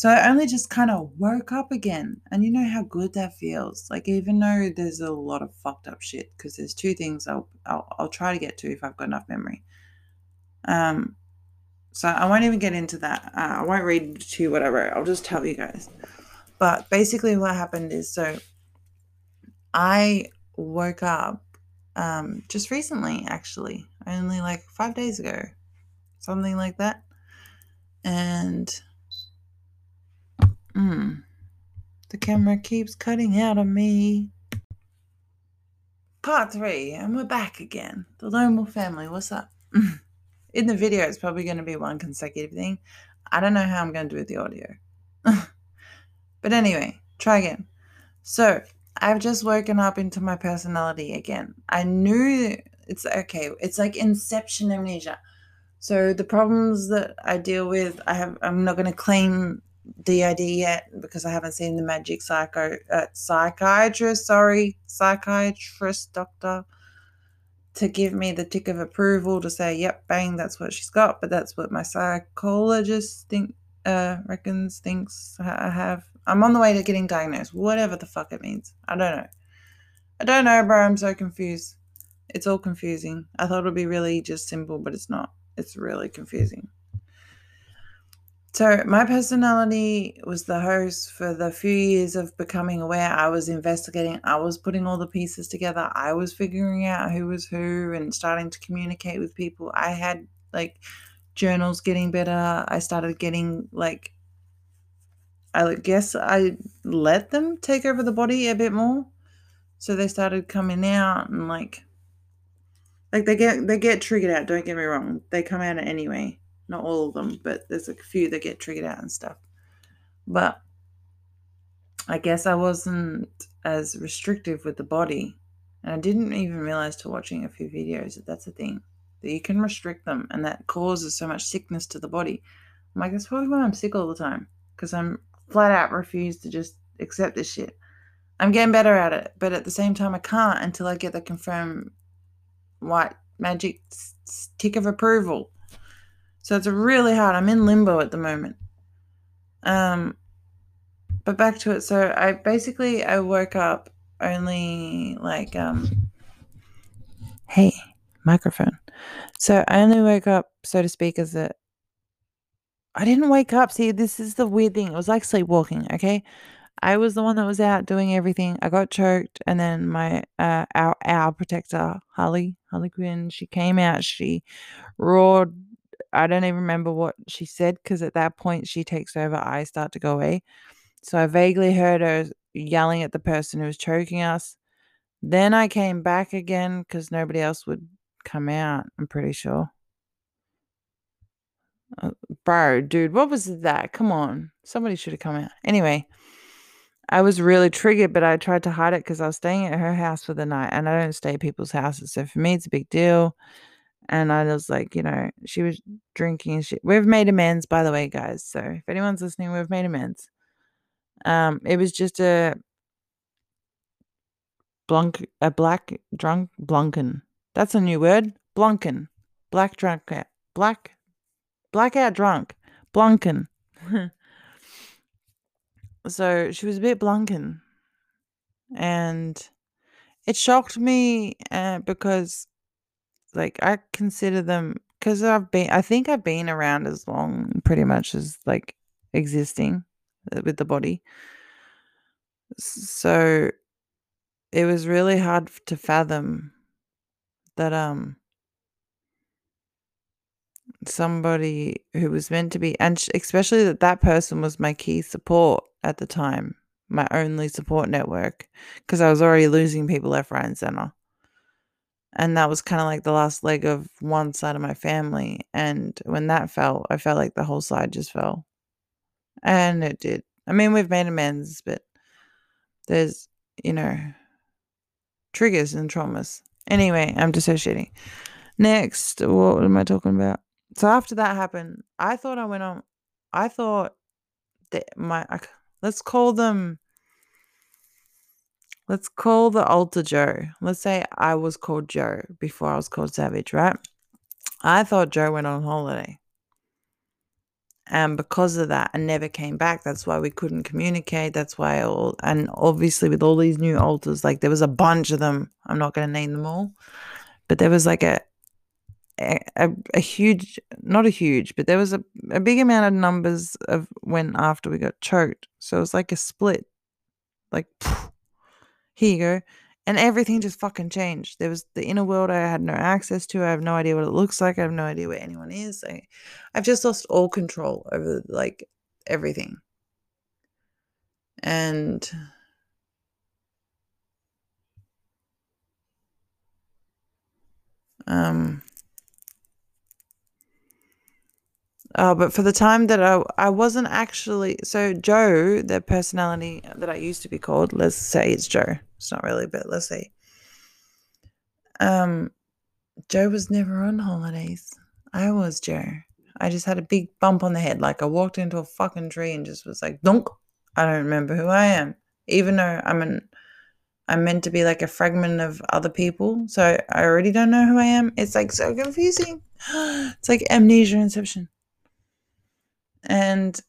So I only just kind of woke up again, and you know how good that feels. Like even though there's a lot of fucked up shit, because there's two things I'll, I'll I'll try to get to if I've got enough memory. Um, so I won't even get into that. Uh, I won't read to you what I wrote. I'll just tell you guys. But basically, what happened is so I woke up um, just recently, actually, only like five days ago, something like that. And mm, the camera keeps cutting out on me. Part three, and we're back again. The Lone Wolf family, what's up? in the video, it's probably going to be one consecutive thing. I don't know how I'm going to do with the audio. but anyway, try again. So, I've just woken up into my personality again. I knew it's okay. It's like inception amnesia. So the problems that I deal with, I have. I'm not going to claim DID yet because I haven't seen the magic psycho uh, psychiatrist. Sorry, psychiatrist doctor to give me the tick of approval to say, yep, bang, that's what she's got. But that's what my psychologist think uh, reckons thinks I have. I'm on the way to getting diagnosed, whatever the fuck it means. I don't know. I don't know, bro. I'm so confused. It's all confusing. I thought it would be really just simple, but it's not. It's really confusing. So, my personality was the host for the few years of becoming aware. I was investigating, I was putting all the pieces together, I was figuring out who was who and starting to communicate with people. I had like journals getting better. I started getting like, I guess I let them take over the body a bit more. So they started coming out and like, like they get they get triggered out. Don't get me wrong, they come out anyway not all of them, but there's a few that get triggered out and stuff. But I guess I wasn't as restrictive with the body. And I didn't even realize to watching a few videos that that's a thing. That you can restrict them and that causes so much sickness to the body. I'm like, that's probably why I'm sick all the time. Because I'm flat out refuse to just accept this shit. I'm getting better at it, but at the same time, I can't until I get the confirmed white magic tick of approval. So it's really hard. I'm in limbo at the moment. Um, but back to it. So I basically I woke up only like um. Hey, microphone. So I only woke up, so to speak, as a. I didn't wake up. See, this is the weird thing. It was like sleepwalking. Okay, I was the one that was out doing everything. I got choked, and then my uh, our our protector Harley Harley Quinn, she came out. She roared. I don't even remember what she said because at that point she takes over. I start to go away, so I vaguely heard her yelling at the person who was choking us. Then I came back again because nobody else would come out. I'm pretty sure. Uh, bro, dude, what was that? Come on. Somebody should have come out. Anyway, I was really triggered, but I tried to hide it because I was staying at her house for the night and I don't stay at people's houses. So for me, it's a big deal. And I was like, you know, she was drinking shit. We've made amends, by the way, guys. So if anyone's listening, we've made amends. Um, it was just a blunk, a black drunk, blunken. That's a new word. Blunken. Black drunk, black blackout drunk, blunken. so she was a bit blunken. And it shocked me uh, because, like, I consider them, because I've been, I think I've been around as long pretty much as like existing uh, with the body. So it was really hard to fathom that, um, somebody who was meant to be and especially that that person was my key support at the time my only support network because i was already losing people left right and center and that was kind of like the last leg of one side of my family and when that fell i felt like the whole side just fell and it did i mean we've made amends but there's you know triggers and traumas anyway i'm dissociating next what am i talking about so after that happened, I thought I went on. I thought that my let's call them. Let's call the alter Joe. Let's say I was called Joe before I was called Savage, right? I thought Joe went on holiday. And because of that, I never came back. That's why we couldn't communicate. That's why all, and obviously with all these new alters, like there was a bunch of them. I'm not going to name them all, but there was like a a, a, huge, not a huge, but there was a, a big amount of numbers of when after we got choked. So it was like a split. Like, here you go. And everything just fucking changed. There was the inner world I had no access to. I have no idea what it looks like. I have no idea where anyone is. I, I've just lost all control over like everything. And um Uh, but for the time that I, I wasn't actually so Joe, the personality that I used to be called, let's say it's Joe. It's not really, but let's say. Um, Joe was never on holidays. I was Joe. I just had a big bump on the head, like I walked into a fucking tree and just was like, "Dunk." I don't remember who I am, even though I'm an I'm meant to be like a fragment of other people, so I already don't know who I am. It's like so confusing. It's like amnesia inception. And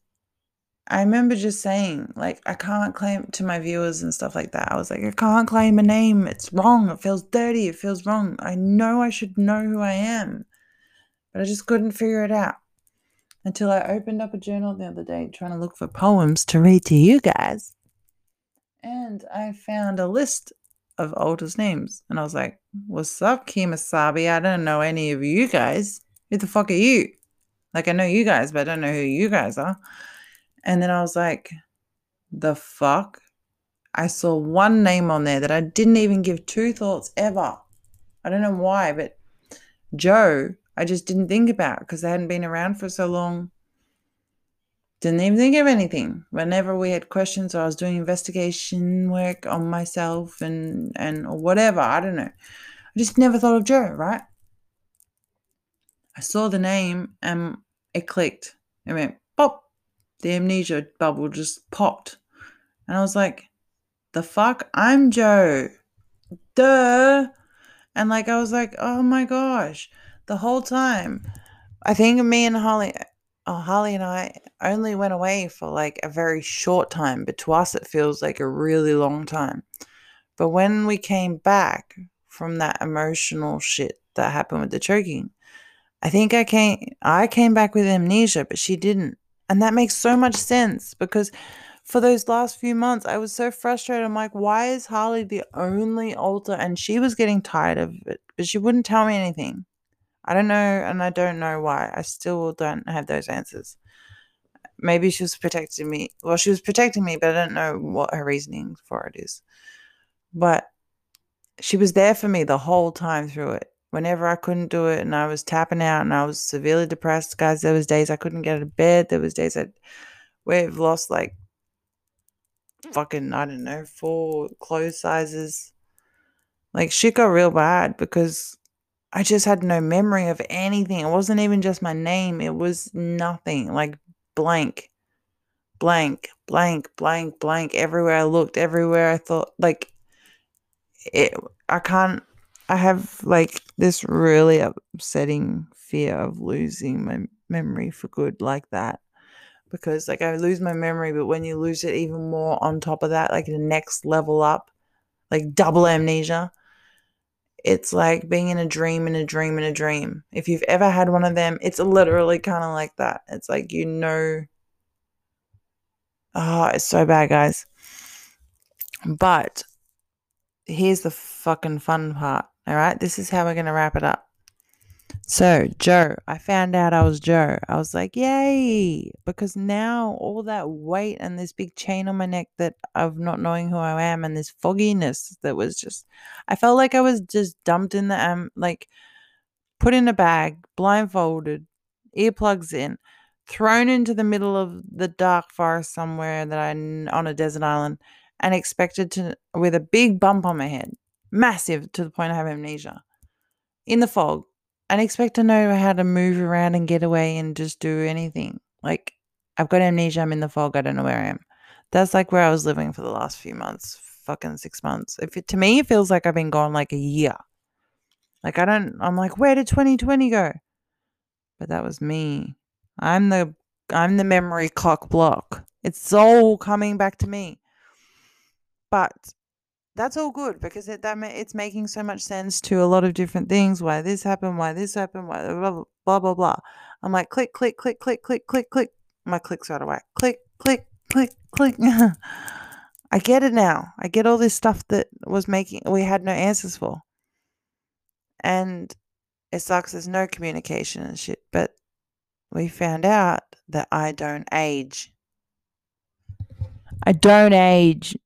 I remember just saying, like, I can't claim to my viewers and stuff like that. I was like, I can't claim a name. It's wrong. It feels dirty. It feels wrong. I know I should know who I am, but I just couldn't figure it out until I opened up a journal the other day trying to look for poems to read to you guys. And I found a list of oldest names. And I was like, What's up, Kemosabe? I don't know any of you guys. Who the fuck are you? Like, I know you guys, but I don't know who you guys are. And then I was like, the fuck? I saw one name on there that I didn't even give two thoughts ever. I don't know why, but Joe, I just didn't think about because they hadn't been around for so long. Didn't even think of anything. Whenever we had questions or I was doing investigation work on myself and and or whatever, I don't know. I just never thought of Joe, right? I saw the name and it clicked. It went pop. The amnesia bubble just popped. And I was like, the fuck? I'm Joe. Duh. And like, I was like, oh my gosh. The whole time, I think me and Holly, oh, Holly and I only went away for like a very short time, but to us, it feels like a really long time. But when we came back from that emotional shit that happened with the choking, I think I came I came back with amnesia, but she didn't. And that makes so much sense because for those last few months, I was so frustrated. I'm like, why is Harley the only alter? And she was getting tired of it, but she wouldn't tell me anything. I don't know, and I don't know why. I still don't have those answers. Maybe she was protecting me. Well, she was protecting me, but I don't know what her reasoning for it is. But she was there for me the whole time through it. Whenever I couldn't do it and I was tapping out and I was severely depressed, guys, there was days I couldn't get out of bed. There was days I we've lost like fucking I don't know, four clothes sizes. Like shit got real bad because I just had no memory of anything. It wasn't even just my name. It was nothing. Like blank. Blank, blank, blank, blank. Everywhere I looked, everywhere I thought like it I can't I have like this really upsetting fear of losing my memory for good like that. Because like I lose my memory, but when you lose it even more on top of that, like the next level up, like double amnesia, it's like being in a dream in a dream in a dream. If you've ever had one of them, it's literally kind of like that. It's like you know Oh, it's so bad, guys. But here's the fucking fun part. All right, this is how we're going to wrap it up. So, Joe, I found out I was Joe. I was like, yay! Because now all that weight and this big chain on my neck that of not knowing who I am and this fogginess that was just, I felt like I was just dumped in the, um, like put in a bag, blindfolded, earplugs in, thrown into the middle of the dark forest somewhere that I, on a desert island and expected to, with a big bump on my head, massive to the point I have amnesia, in the fog, and expect to know how to move around and get away and just do anything. Like, I've got amnesia, I'm in the fog, I don't know where I am. That's like where I was living for the last few months, fucking six months. If it, to me, it feels like I've been gone like a year. Like, I don't, I'm like, where did 2020 go? But that was me. I'm the, I'm the memory clock block. It's all coming back to me. But that's all good because it that it's making so much sense to a lot of different things. Why this happened? Why this happened? Why blah blah blah blah. blah. I'm like click click click click click click click. My clicks right away. Click click click click. I get it now. I get all this stuff that was making we had no answers for. And it sucks there's no communication and shit, but we found out that I don't age. I don't age.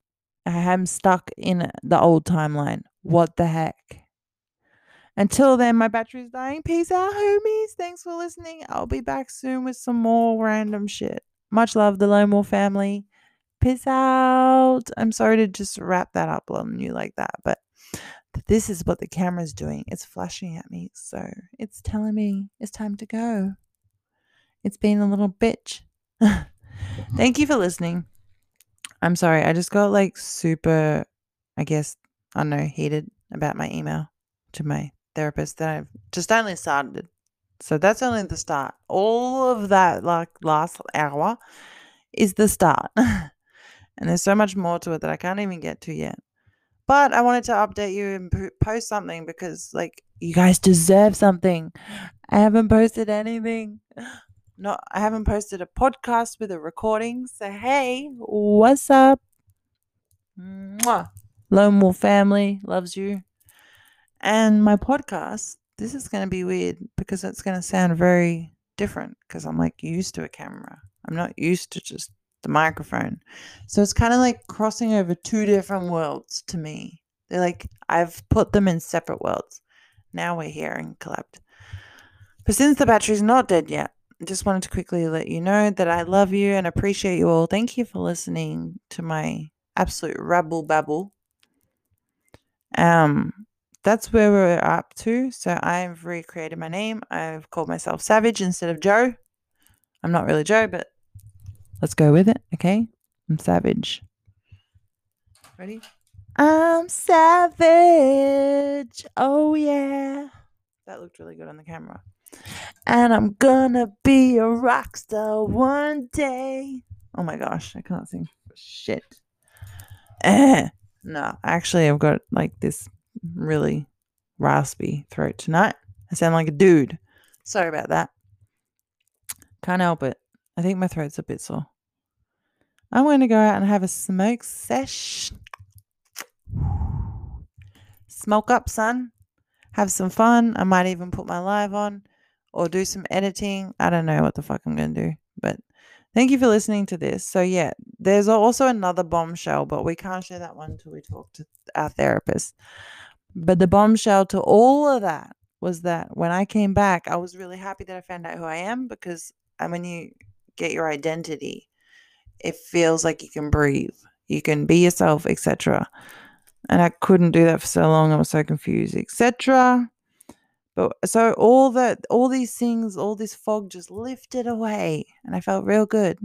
I am stuck in the old timeline. What the heck? Until then, my battery's dying. Peace out, homies. Thanks for listening. I'll be back soon with some more random shit. Much love, the Lone Wolf family. Peace out. I'm sorry to just wrap that up on you like that, but this is what the camera's doing. It's flashing at me, so it's telling me it's time to go. It's being a little bitch. Thank you for listening. I'm sorry. I just got like super, I guess, I don't know, heated about my email to my therapist that I've just only started. So that's only the start. All of that like last hour is the start. and there's so much more to it that I can't even get to yet. But I wanted to update you and post something because like you guys deserve something. I haven't posted anything not I haven't posted a podcast with a recording. So hey, what's up? Mwah. Lone Wolf family loves you. And my podcast, this is going to be weird because it's going to sound very different because I'm like used to a camera. I'm not used to just the microphone. So it's kind of like crossing over two different worlds to me. They're like I've put them in separate worlds. Now we're here and collabed. But since the battery's not dead yet, just wanted to quickly let you know that I love you and appreciate you all. Thank you for listening to my absolute rabble babble. Um, that's where we're up to. So I've recreated my name. I've called myself Savage instead of Joe. I'm not really Joe, but let's go with it. Okay, I'm Savage. Ready? I'm savage. Oh yeah. That looked really good on the camera and I'm gonna be a rock star one day. Oh my gosh, I can't sing shit. Eh. No, actually, I've got like this really raspy throat tonight. I sound like a dude. Sorry about that. Can't help it. I think my throat's a bit sore. I'm going to go out and have a smoke sesh. Smoke up, son. Have some fun. I might even put my live on or do some editing. I don't know what the fuck I'm going to do, but thank you for listening to this. So, yeah, there's also another bombshell, but we can't share that one until we talk to our therapist. But the bombshell to all of that was that when I came back, I was really happy that I found out who I am because when you get your identity, it feels like you can breathe, you can be yourself, etc. And I couldn't do that for so long. I was so confused, etc. But so all that, all these things, all this fog just lifted away, and I felt real good.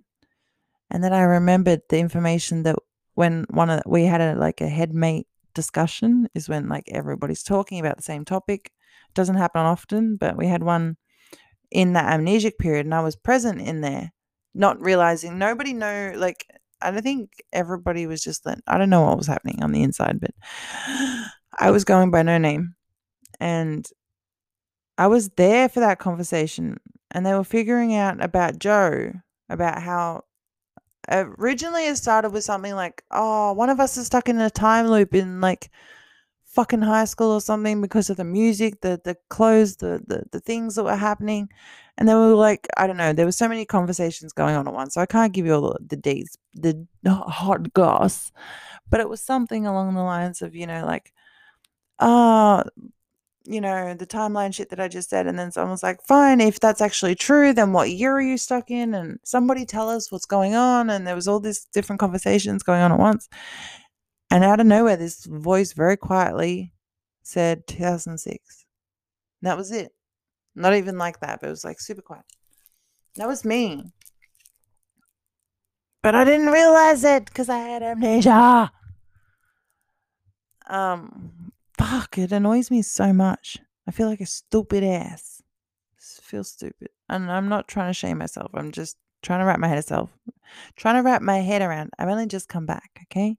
And then I remembered the information that when one of we had a like a headmate discussion is when like everybody's talking about the same topic. It doesn't happen often, but we had one in that amnesic period, and I was present in there, not realizing nobody know like I don't think everybody was just that I don't know what was happening on the inside, but I was going by no name. And I was there for that conversation and they were figuring out about Joe, about how uh, originally it started with something like, oh, one of us is stuck in a time loop in like fucking high school or something because of the music, the the clothes, the the, the things that were happening. And then we were like, I don't know, there were so many conversations going on at once. So I can't give you all the, the the hot goss. But it was something along the lines of, you know, like, oh, you know, the timeline shit that I just said. And then someone was like, fine, if that's actually true, then what year are you stuck in? And somebody tell us what's going on. And there was all these different conversations going on at once. And out of nowhere, this voice very quietly said 2006. And that was it. Not even like that, but it was like super quiet. That was me. But I didn't realize it because I had amnesia. Um, fuck, it annoys me so much. I feel like a stupid ass. I feel stupid. And I'm not trying to shame myself. I'm just trying to wrap my head myself. Trying to wrap my head around. I've only just come back, okay?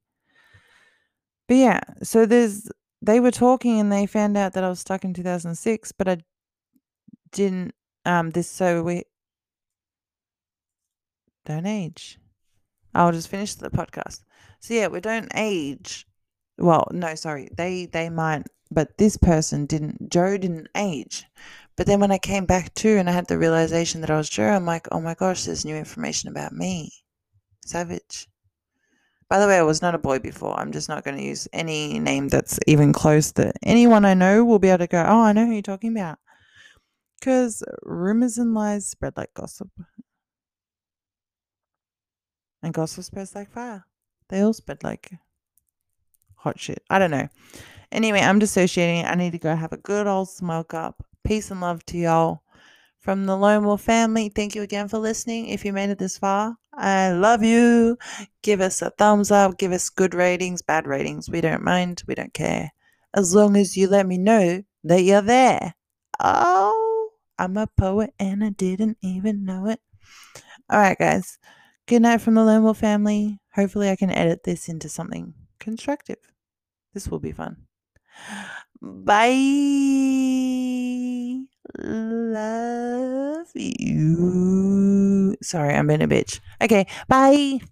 But yeah, so there's they were talking and they found out that I was stuck in 2006, but I didn't um this so we don't age. I'll just finish the podcast. So yeah, we don't age. Well, no, sorry. They they might but this person didn't Joe didn't age. But then when I came back to and I had the realization that I was Joe, I'm like, oh my gosh, there's new information about me. Savage. By the way, I was not a boy before. I'm just not going to use any name that's even close that anyone I know will be able to go, oh, I know who you're talking about. Because rumors and lies spread like gossip. And gossip spreads like fire. They all spread like hot shit. I don't know. Anyway, I'm dissociating. I need to go have a good old smoke up. Peace and love to y'all. From the LoneWolf family, thank you again for listening. If you made it this far, I love you. Give us a thumbs up. Give us good ratings, bad ratings. We don't mind. We don't care. As long as you let me know that you're there. Oh. I'm a poet and I didn't even know it. All right, guys. Good night from the LoneWolf family. Hopefully, I can edit this into something constructive. This will be fun. Bye. Love you. Sorry, I'm being a bitch. Okay, bye.